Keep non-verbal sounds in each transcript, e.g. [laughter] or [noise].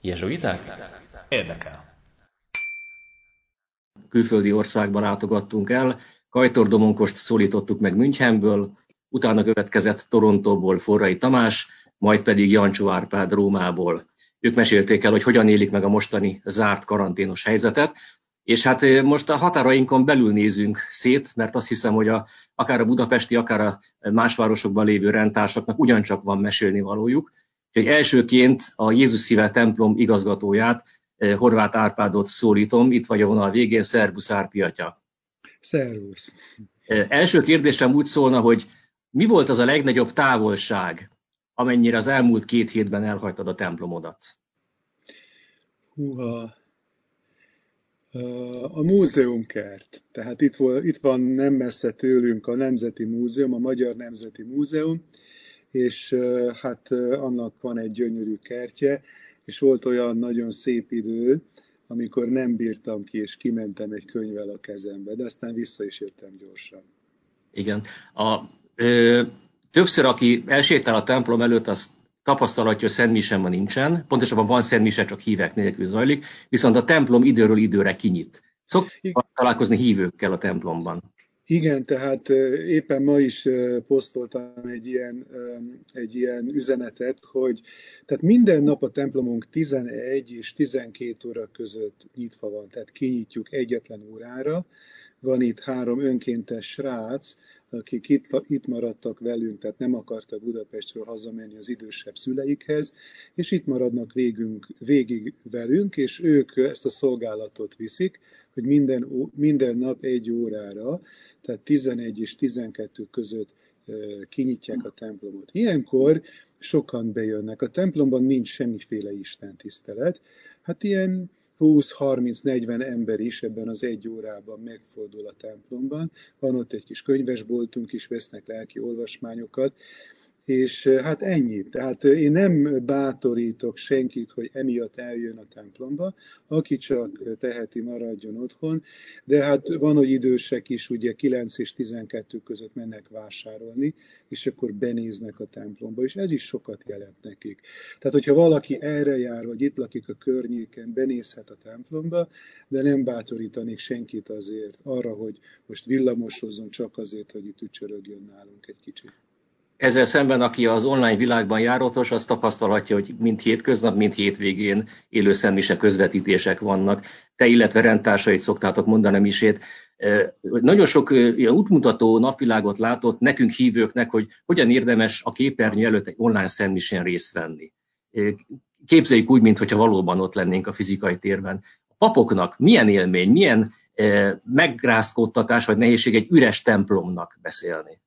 Jezsuiták? Érdekel. Külföldi országban látogattunk el, Kajtor Domonkost szólítottuk meg Münchenből, utána következett Torontóból Forrai Tamás, majd pedig Jancsó Árpád Rómából. Ők mesélték el, hogy hogyan élik meg a mostani zárt karanténos helyzetet, és hát most a határainkon belül nézünk szét, mert azt hiszem, hogy a, akár a budapesti, akár a más városokban lévő rendtársaknak ugyancsak van mesélni valójuk. Úgyhogy elsőként a Jézus Szíve templom igazgatóját, Horváth Árpádot szólítom, itt vagy a vonal végén, Szerbusz Árpi atya. Szervusz. Első kérdésem úgy szólna, hogy mi volt az a legnagyobb távolság, amennyire az elmúlt két hétben elhagytad a templomodat? Húha, a múzeumkert. Tehát itt, volt, itt van nem messze tőlünk a Nemzeti Múzeum, a Magyar Nemzeti Múzeum, és hát annak van egy gyönyörű kertje, és volt olyan nagyon szép idő, amikor nem bírtam ki, és kimentem egy könyvvel a kezembe, de aztán vissza is jöttem gyorsan. Igen. A, ö, többször, aki elsétál a templom előtt, azt tapasztalatja, hogy Szent Mise ma nincsen, pontosabban van Szent Mise, csak hívek nélkül zajlik, viszont a templom időről időre kinyit. Szoktak találkozni hívőkkel a templomban. Igen, tehát éppen ma is posztoltam egy ilyen, egy ilyen üzenetet, hogy tehát minden nap a templomunk 11 és 12 óra között nyitva van, tehát kinyitjuk egyetlen órára. Van itt három önkéntes srác, akik itt, itt maradtak velünk, tehát nem akartak Budapestről hazamenni az idősebb szüleikhez, és itt maradnak végünk, végig velünk, és ők ezt a szolgálatot viszik, hogy minden, minden nap egy órára, tehát 11 és 12 között kinyitják a templomot. Ilyenkor sokan bejönnek. A templomban nincs semmiféle Isten tisztelet. Hát ilyen 20-30-40 ember is ebben az egy órában megfordul a templomban. Van ott egy kis könyvesboltunk is, vesznek lelki olvasmányokat, és hát ennyi. Tehát én nem bátorítok senkit, hogy emiatt eljön a templomba, aki csak teheti, maradjon otthon, de hát van, hogy idősek is ugye 9 és 12 között mennek vásárolni, és akkor benéznek a templomba, és ez is sokat jelent nekik. Tehát, hogyha valaki erre jár, vagy itt lakik a környéken, benézhet a templomba, de nem bátorítanék senkit azért arra, hogy most villamosozzon csak azért, hogy itt ücsörögjön nálunk egy kicsit. Ezzel szemben, aki az online világban járótos, az tapasztalhatja, hogy mind hétköznap, mind hétvégén élő szemmise közvetítések vannak. Te, illetve rendtársait szoktátok mondani misét. Nagyon sok ilyen útmutató napvilágot látott nekünk hívőknek, hogy hogyan érdemes a képernyő előtt egy online szentmisén részt venni. Képzeljük úgy, mintha valóban ott lennénk a fizikai térben. A papoknak milyen élmény, milyen megrázkódtatás vagy nehézség egy üres templomnak beszélni?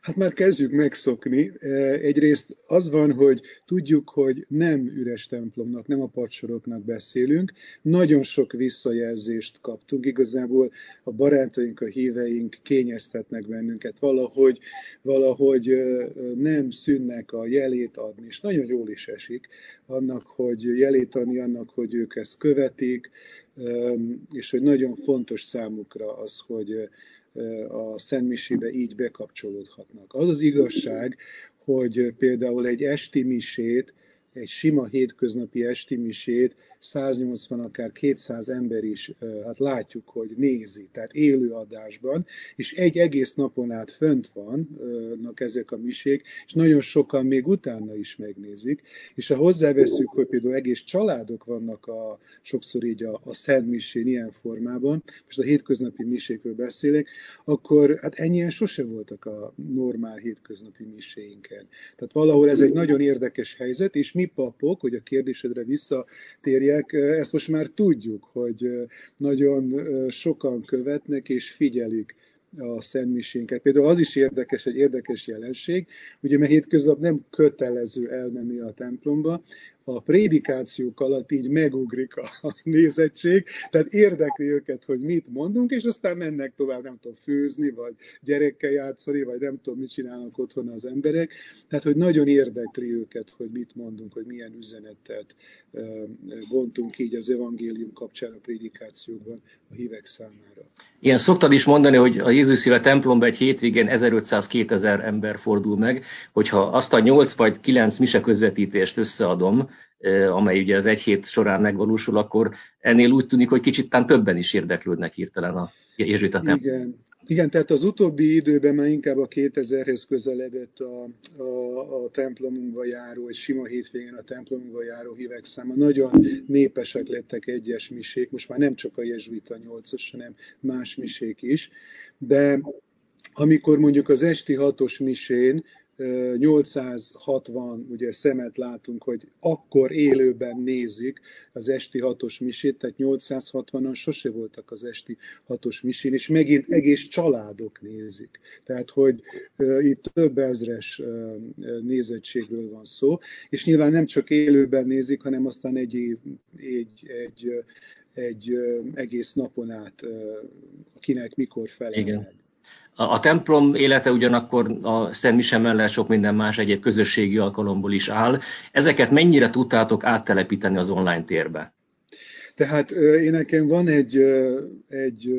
Hát már kezdjük megszokni. E, egyrészt az van, hogy tudjuk, hogy nem üres templomnak, nem a padsoroknak beszélünk. Nagyon sok visszajelzést kaptunk. Igazából a barátaink, a híveink kényeztetnek bennünket valahogy, valahogy e, nem szűnnek a jelét adni, és nagyon jól is esik annak, hogy jelét adni, annak, hogy ők ezt követik, és hogy nagyon fontos számukra az, hogy a Szentmisébe így bekapcsolódhatnak. Az az igazság, hogy például egy esti misét, egy sima hétköznapi esti misét 180, akár 200 ember is, hát látjuk, hogy nézi, tehát élő adásban, és egy egész napon át fönt vannak ezek a misék, és nagyon sokan még utána is megnézik, és ha hozzáveszünk, hogy például egész családok vannak a, sokszor így a, a szent misén ilyen formában, most a hétköznapi misékről beszélek, akkor hát ennyien sose voltak a normál hétköznapi miséinken. Tehát valahol ez egy nagyon érdekes helyzet, és mi papok, hogy a kérdésedre visszatérjek, többiek, ezt most már tudjuk, hogy nagyon sokan követnek és figyelik a szentmisénket. Például az is érdekes, egy érdekes jelenség, ugye mert hétköznap nem kötelező elmenni a templomba, a prédikációk alatt így megugrik a [laughs] nézettség, tehát érdekli őket, hogy mit mondunk, és aztán mennek tovább, nem tudom, főzni, vagy gyerekkel játszani, vagy nem tudom, mit csinálnak otthon az emberek. Tehát, hogy nagyon érdekli őket, hogy mit mondunk, hogy milyen üzenetet bontunk így az evangélium kapcsán a prédikációkban a hívek számára. Ilyen szoktad is mondani, hogy a Jézus szíve templomba egy hétvégén 1500-2000 ember fordul meg, hogyha azt a 8 vagy 9 mise közvetítést összeadom, amely ugye az egy hét során megvalósul, akkor ennél úgy tűnik, hogy kicsit tán többen is érdeklődnek hirtelen a jezsuita templom. Igen. Igen, tehát az utóbbi időben már inkább a 2000-hez közeledett a, a, a templomunkba járó, egy sima hétvégén a templomunkba járó hívek száma. Nagyon népesek lettek egyes misék, most már nem csak a jezsuita nyolcas, hanem más misék is. De amikor mondjuk az esti hatos misén 860 ugye szemet látunk, hogy akkor élőben nézik az esti hatos misét, tehát 860-an sose voltak az esti hatos misén, és megint egész családok nézik. Tehát, hogy itt több ezres nézettségről van szó, és nyilván nem csak élőben nézik, hanem aztán egy, egy, egy, egy egész napon át, kinek mikor felel. Igen. A, templom élete ugyanakkor a Szent Mise mellett sok minden más egyéb közösségi alkalomból is áll. Ezeket mennyire tudtátok áttelepíteni az online térbe? Tehát én nekem van egy, egy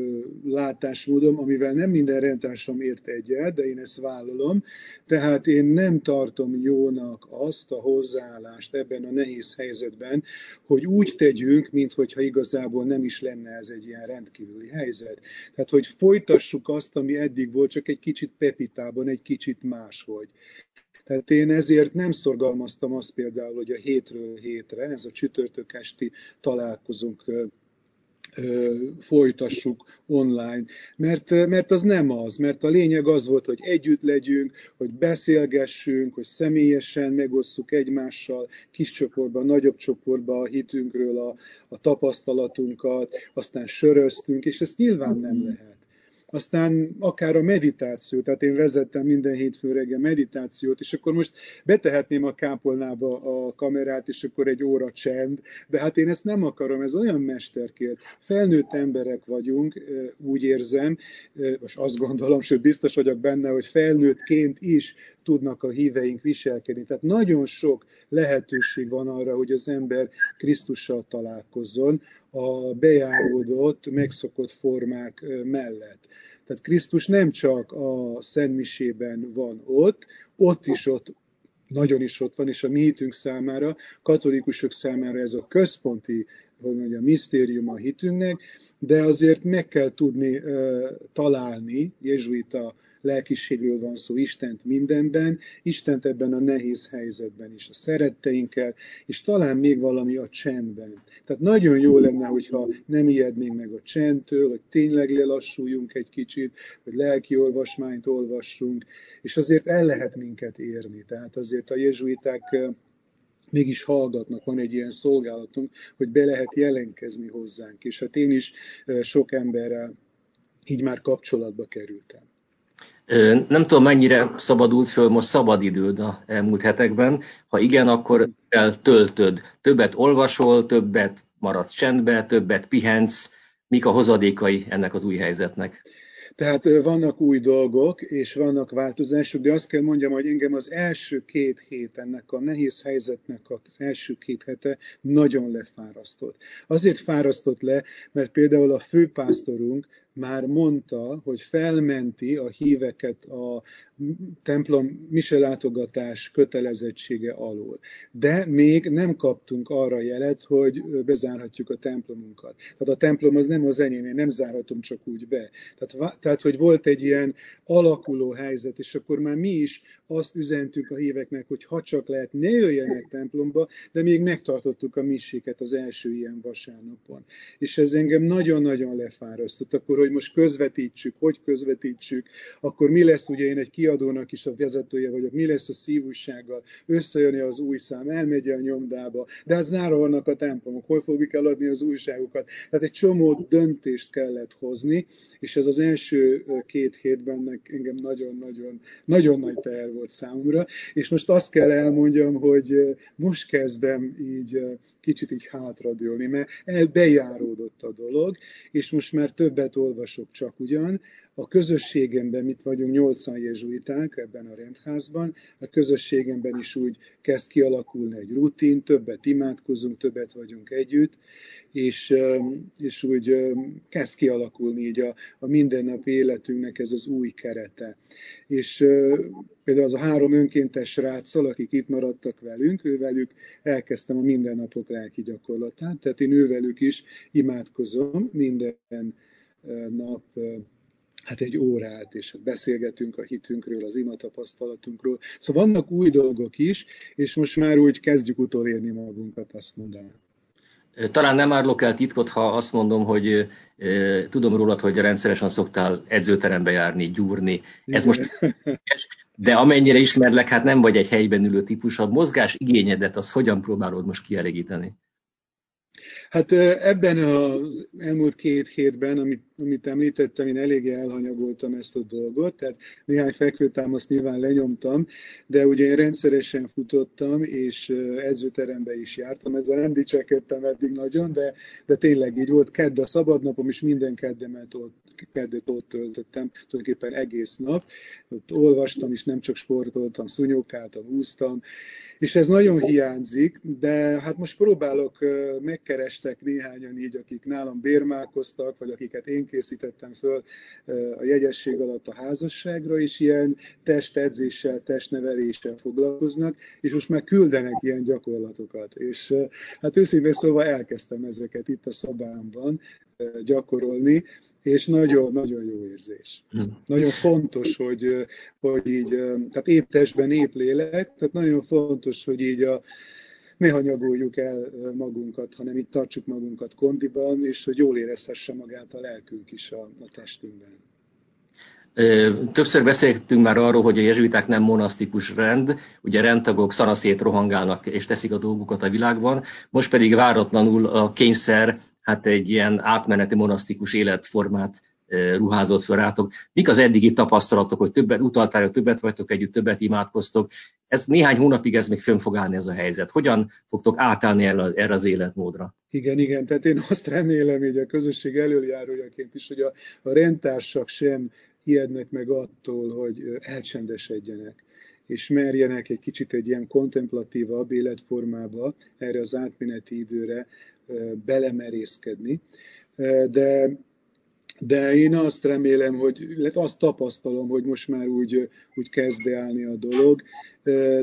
látásmódom, amivel nem minden rendtársam ért egyet, de én ezt vállalom. Tehát én nem tartom jónak azt a hozzáállást ebben a nehéz helyzetben, hogy úgy tegyünk, mintha igazából nem is lenne ez egy ilyen rendkívüli helyzet. Tehát, hogy folytassuk azt, ami eddig volt, csak egy kicsit pepitában, egy kicsit máshogy. Tehát én ezért nem szorgalmaztam azt például, hogy a hétről hétre, ez a csütörtök esti találkozunk folytassuk online, mert, mert az nem az, mert a lényeg az volt, hogy együtt legyünk, hogy beszélgessünk, hogy személyesen megosszuk egymással, kis csoportban, nagyobb csoportban a hitünkről a, a tapasztalatunkat, aztán söröztünk, és ezt nyilván nem lehet. Aztán akár a meditáció, tehát én vezettem minden hétfő reggel meditációt, és akkor most betehetném a kápolnába a kamerát, és akkor egy óra csend, de hát én ezt nem akarom, ez olyan mesterkélt. Felnőtt emberek vagyunk, úgy érzem, most azt gondolom, sőt biztos vagyok benne, hogy felnőttként is tudnak a híveink viselkedni. Tehát nagyon sok lehetőség van arra, hogy az ember Krisztussal találkozzon a bejáródott, megszokott formák mellett. Tehát Krisztus nem csak a Szentmisében van ott, ott is ott nagyon is ott van, és a mi hitünk számára, katolikusok számára ez a központi, hogy mondja, misztérium a hitünknek, de azért meg kell tudni uh, találni jezsuita lelkiségről van szó, Istent mindenben, Istent ebben a nehéz helyzetben is, a szeretteinkkel, és talán még valami a csendben. Tehát nagyon jó lenne, hogyha nem ijednénk meg a csendtől, hogy tényleg lelassuljunk egy kicsit, hogy lelki olvasmányt olvassunk, és azért el lehet minket érni. Tehát azért a jezsuiták mégis hallgatnak, van egy ilyen szolgálatunk, hogy be lehet jelenkezni hozzánk, és hát én is sok emberrel így már kapcsolatba kerültem. Nem tudom, mennyire szabadult föl most szabadidőd a elmúlt hetekben. Ha igen, akkor töltöd. Többet olvasol, többet maradsz csendbe, többet pihensz. Mik a hozadékai ennek az új helyzetnek? Tehát vannak új dolgok, és vannak változások, de azt kell mondjam, hogy engem az első két hét ennek a nehéz helyzetnek az első két hete nagyon lefárasztott. Azért fárasztott le, mert például a főpásztorunk már mondta, hogy felmenti a híveket a templom miselátogatás kötelezettsége alól. De még nem kaptunk arra jelet, hogy bezárhatjuk a templomunkat. Tehát a templom az nem az enyém, én nem zárhatom csak úgy be. Tehát, tehát, hogy volt egy ilyen alakuló helyzet, és akkor már mi is azt üzentük a híveknek, hogy ha csak lehet, ne jöjjenek templomba, de még megtartottuk a miséket az első ilyen vasárnapon. És ez engem nagyon-nagyon lefárasztott. Akkor hogy most közvetítsük, hogy közvetítsük, akkor mi lesz, ugye én egy kiadónak is a vezetője vagyok, mi lesz a szívúsággal, összejönni az új szám, elmegy a nyomdába, de hát zárva vannak a templomok, hol fogjuk eladni az újságokat. Tehát egy csomó döntést kellett hozni, és ez az első két hétben engem nagyon-nagyon nagyon nagy teher volt számomra, és most azt kell elmondjam, hogy most kezdem így kicsit így hátradőlni, mert bejáródott a dolog, és most már többet olvasok csak ugyan, a közösségemben mit vagyunk nyolcan jezsuiták ebben a rendházban, a közösségemben is úgy kezd kialakulni egy rutin, többet imádkozunk, többet vagyunk együtt, és, és úgy kezd kialakulni így a, a mindennapi életünknek ez az új kerete. És például az a három önkéntes ráccal, akik itt maradtak velünk, ővelük elkezdtem a mindennapok lelki gyakorlatát, tehát én ővelük is imádkozom minden nap hát egy órát, és beszélgetünk a hitünkről, az imatapasztalatunkról. Szóval vannak új dolgok is, és most már úgy kezdjük utolérni magunkat, azt mondanám. Talán nem árulok el titkot, ha azt mondom, hogy e, tudom rólad, hogy rendszeresen szoktál edzőterembe járni, gyúrni. Ez most, de amennyire ismerlek, hát nem vagy egy helyben ülő típus. A mozgás igényedet, az hogyan próbálod most kielégíteni? Hát ebben az elmúlt két hétben, amit, amit említettem, én eléggé elhanyagoltam ezt a dolgot, tehát néhány fekvőtámaszt nyilván lenyomtam, de ugye én rendszeresen futottam, és edzőterembe is jártam, ezzel nem dicsekedtem eddig nagyon, de, de tényleg így volt kedd a szabadnapom, és minden keddemet ott, keddet ott töltöttem, tulajdonképpen egész nap. Ott olvastam, és nem csak sportoltam, szunyókáltam, úsztam, és ez nagyon hiányzik, de hát most próbálok, megkerestek néhányan így, akik nálam bérmálkoztak, vagy akiket én készítettem föl a jegyesség alatt a házasságra, és ilyen testedzéssel, testneveléssel foglalkoznak, és most már küldenek ilyen gyakorlatokat. És hát őszintén szóval elkezdtem ezeket itt a szobámban gyakorolni, és nagyon-nagyon jó érzés. Hm. Nagyon fontos, hogy, hogy így, tehát épp testben, épp lélek, tehát nagyon fontos, hogy így a, ne hanyagoljuk el magunkat, hanem itt tartsuk magunkat kondiban, és hogy jól érezhesse magát a lelkünk is a, a testünkben. Többször beszéltünk már arról, hogy a jezsuiták nem monasztikus rend, ugye rendtagok szanaszét rohangálnak és teszik a dolgukat a világban, most pedig váratlanul a kényszer hát egy ilyen átmeneti monasztikus életformát ruházott fel rátok. Mik az eddigi tapasztalatok, hogy többet utaltál, hogy többet vagytok együtt, többet imádkoztok. Ez néhány hónapig ez még fönn fog állni ez a helyzet. Hogyan fogtok átállni erre, erre az életmódra? Igen, igen, tehát én azt remélem, hogy a közösség előjárójaként is, hogy a, a rendtársak sem ijednek meg attól, hogy elcsendesedjenek és merjenek egy kicsit egy ilyen kontemplatívabb életformába erre az átmeneti időre belemerészkedni. De, de én azt remélem, hogy azt tapasztalom, hogy most már úgy, úgy kezd beállni a dolog.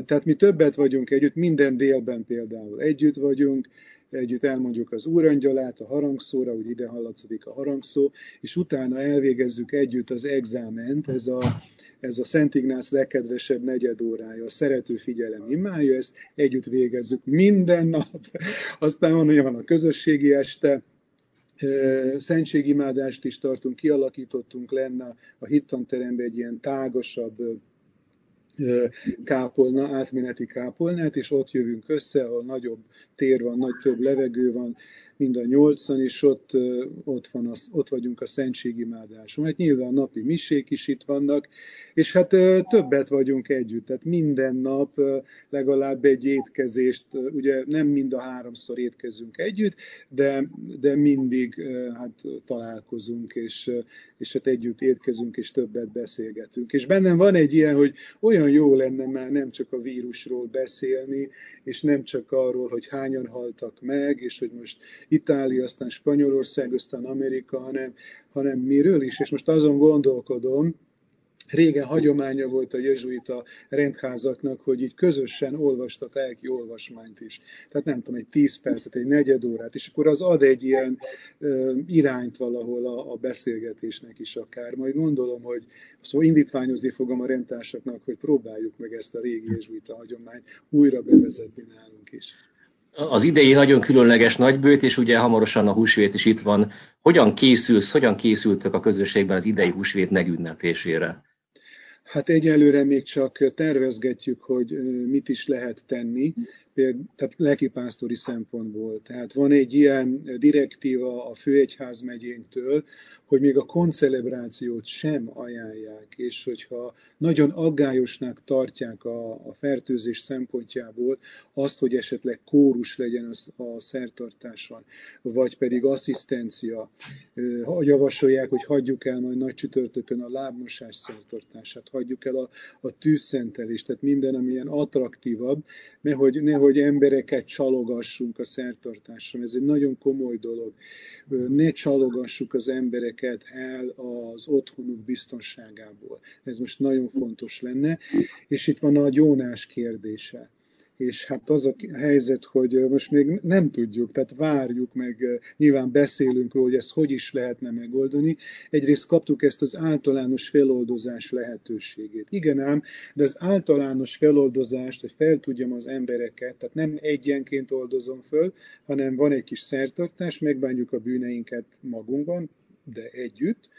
Tehát mi többet vagyunk együtt, minden délben például együtt vagyunk, együtt elmondjuk az úrangyalát a harangszóra, úgy ide hallatszódik a harangszó, és utána elvégezzük együtt az exáment, ez a, ez a Szent Ignász legkedvesebb negyedórája, a szerető figyelem imája, ezt együtt végezzük minden nap. Aztán van, van a közösségi este, szentségimádást is tartunk, kialakítottunk lenne a hittanteremben egy ilyen tágasabb kápolna, átmeneti kápolnát, és ott jövünk össze, ahol nagyobb tér van, nagy több levegő van, mind a nyolcan, és ott, ott, van az, ott vagyunk a szentségimádáson. Hát nyilván napi misék is itt vannak, és hát többet vagyunk együtt, tehát minden nap legalább egy étkezést, ugye nem mind a háromszor étkezünk együtt, de, de mindig hát találkozunk, és, és hát együtt étkezünk, és többet beszélgetünk. És bennem van egy ilyen, hogy olyan jó lenne már nem csak a vírusról beszélni, és nem csak arról, hogy hányan haltak meg, és hogy most Itália, aztán Spanyolország, aztán Amerika, hanem, hanem miről is. És most azon gondolkodom, Régen hagyománya volt a jezsuita rendházaknak, hogy így közösen olvastak lelki olvasmányt is. Tehát nem tudom, egy tíz percet, egy negyed órát, és akkor az ad egy ilyen ö, irányt valahol a, a beszélgetésnek is akár. Majd gondolom, hogy szóval indítványozni fogom a rendtársaknak, hogy próbáljuk meg ezt a régi jezsuita hagyományt újra bevezetni nálunk is. Az idei nagyon különleges nagybőt, és ugye hamarosan a húsvét is itt van. Hogyan készülsz, hogyan készültek a közösségben az idei húsvét megünneplésére? Hát egyelőre még csak tervezgetjük, hogy mit is lehet tenni. Tehát lelkipásztori szempontból. Tehát van egy ilyen direktíva a főegyházmegyénktől, hogy még a koncelebrációt sem ajánlják, és hogyha nagyon aggályosnak tartják a, a fertőzés szempontjából azt, hogy esetleg kórus legyen a szertartáson, vagy pedig asszisztencia, javasolják, hogy hagyjuk el majd nagy csütörtökön a lábmosás szertartását, hagyjuk el a, a tűzszentelést, tehát minden, ami ilyen attraktívabb, nehogy, nehogy embereket csalogassunk a szertartáson. Ez egy nagyon komoly dolog. Ne csalogassuk az embereket el az otthonuk biztonságából. Ez most nagyon fontos lenne. És itt van a gyónás kérdése és hát az a helyzet, hogy most még nem tudjuk, tehát várjuk meg, nyilván beszélünk róla, hogy ezt hogy is lehetne megoldani. Egyrészt kaptuk ezt az általános feloldozás lehetőségét. Igen ám, de az általános feloldozást, hogy fel tudjam az embereket, tehát nem egyenként oldozom föl, hanem van egy kis szertartás, megbánjuk a bűneinket magunkban, de együtt,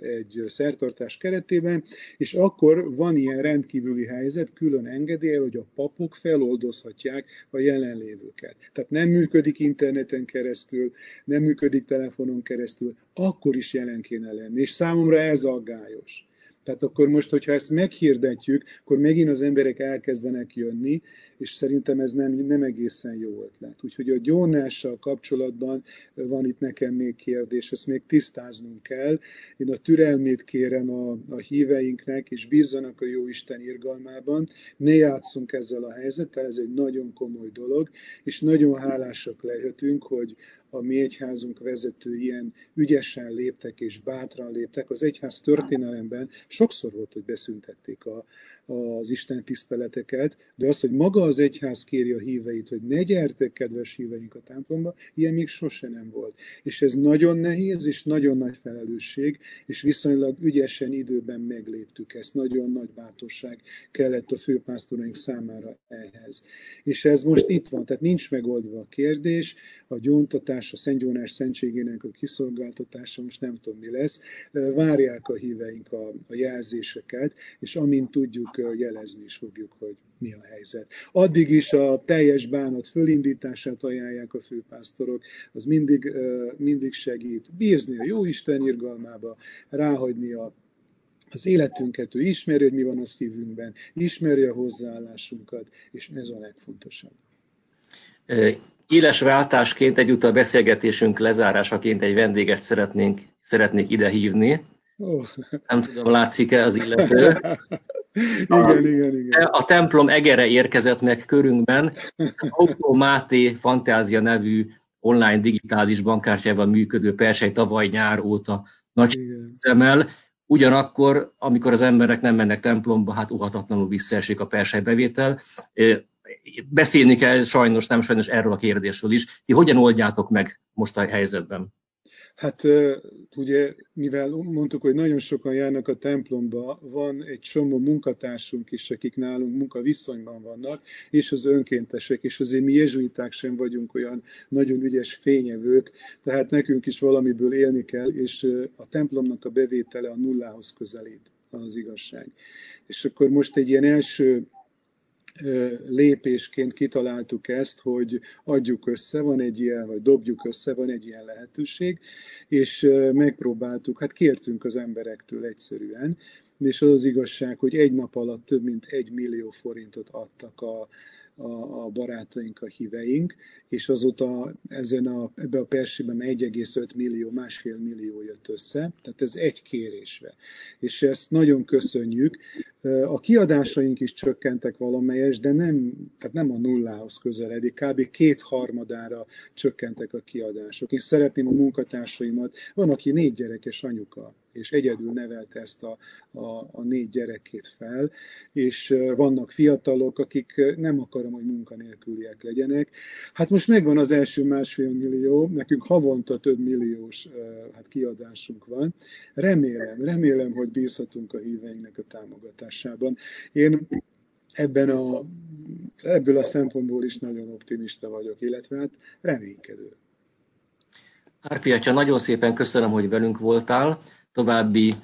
egy szertartás keretében, és akkor van ilyen rendkívüli helyzet, külön engedély, hogy a papok feloldozhatják a jelenlévőket. Tehát nem működik interneten keresztül, nem működik telefonon keresztül, akkor is jelen kéne lenni. És számomra ez aggályos. Tehát akkor most, hogyha ezt meghirdetjük, akkor megint az emberek elkezdenek jönni, és szerintem ez nem, nem egészen jó ötlet. Úgyhogy a gyónással kapcsolatban van itt nekem még kérdés, ezt még tisztáznunk kell. Én a türelmét kérem a, a híveinknek, és bízzanak a jó Isten irgalmában. Ne játszunk ezzel a helyzettel, ez egy nagyon komoly dolog, és nagyon hálásak lehetünk, hogy a mi egyházunk vezető ilyen ügyesen léptek és bátran léptek. Az egyház történelemben sokszor volt, hogy beszüntették a, az Isten tiszteleteket, de az, hogy maga az egyház kéri a híveit, hogy ne gyertek, kedves híveink a templomba, ilyen még sose nem volt. És ez nagyon nehéz, és nagyon nagy felelősség, és viszonylag ügyesen időben megléptük ezt. Nagyon nagy bátorság kellett a főpásztoraink számára ehhez. És ez most itt van, tehát nincs megoldva a kérdés, a gyóntatás, a szentgyónás szentségének a kiszolgáltatása, most nem tudom mi lesz, várják a híveink a, a jelzéseket, és amint tudjuk, jelezni is fogjuk, hogy mi a helyzet. Addig is a teljes bánat fölindítását ajánlják a főpásztorok, az mindig, mindig segít bízni a jó Isten irgalmába, ráhagyni a az életünket, ő ismeri, hogy mi van a szívünkben, ismeri a hozzáállásunkat, és ez a legfontosabb. Éles váltásként egyúttal beszélgetésünk lezárásaként egy vendéget szeretnénk, szeretnék ide hívni. Oh. Nem tudom, látszik-e az illető. [laughs] igen, igen, igen. A templom egere érkezett meg körünkben. Autó Máté Fantázia nevű online digitális bankkártyával működő persely tavaly nyár óta nagy szemel. Ugyanakkor, amikor az emberek nem mennek templomba, hát uhatatlanul visszaesik a persely bevétel. Beszélni kell sajnos, nem sajnos erről a kérdésről is. Ti hogyan oldjátok meg most a helyzetben? Hát ugye, mivel mondtuk, hogy nagyon sokan járnak a templomba, van egy csomó munkatársunk is, akik nálunk munkaviszonyban vannak, és az önkéntesek, és azért mi jezsuiták sem vagyunk olyan nagyon ügyes fényevők, tehát nekünk is valamiből élni kell, és a templomnak a bevétele a nullához közelít, az igazság. És akkor most egy ilyen első lépésként kitaláltuk ezt, hogy adjuk össze, van egy ilyen, vagy dobjuk össze, van egy ilyen lehetőség, és megpróbáltuk, hát kértünk az emberektől egyszerűen, és az az igazság, hogy egy nap alatt több mint egy millió forintot adtak a, a, a barátaink, a híveink, és azóta ezen a, ebbe a persében 1,5 millió, másfél millió jött össze, tehát ez egy kérésre. És ezt nagyon köszönjük. A kiadásaink is csökkentek valamelyes, de nem, tehát nem a nullához közeledik, kb. kétharmadára csökkentek a kiadások. Én szeretném a munkatársaimat, van, aki négy gyerekes anyuka, és egyedül nevelte ezt a, a, a négy gyerekét fel, és vannak fiatalok, akik nem akarom, hogy munkanélküliek legyenek. Hát most megvan az első másfél millió, nekünk havonta több milliós hát kiadásunk van. Remélem, remélem, hogy bízhatunk a híveinknek a támogatásában. Én ebben a, ebből a szempontból is nagyon optimista vagyok, illetve hát reménykedő. Árpi atya, nagyon szépen köszönöm, hogy velünk voltál. További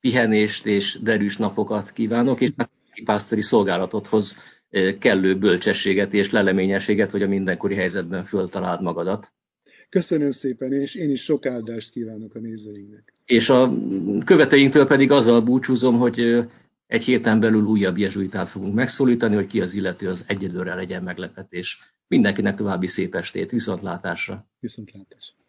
pihenést és derűs napokat kívánok, és hát pásztori szolgálatot hoz kellő bölcsességet és leleményességet, hogy a mindenkori helyzetben föltaláld magadat. Köszönöm szépen, és én is sok áldást kívánok a nézőinknek. És a követeinktől pedig azzal búcsúzom, hogy egy héten belül újabb jezsuitát fogunk megszólítani, hogy ki az illető, az egyedülre legyen meglepetés. Mindenkinek további szép estét, viszontlátásra! Viszontlátásra!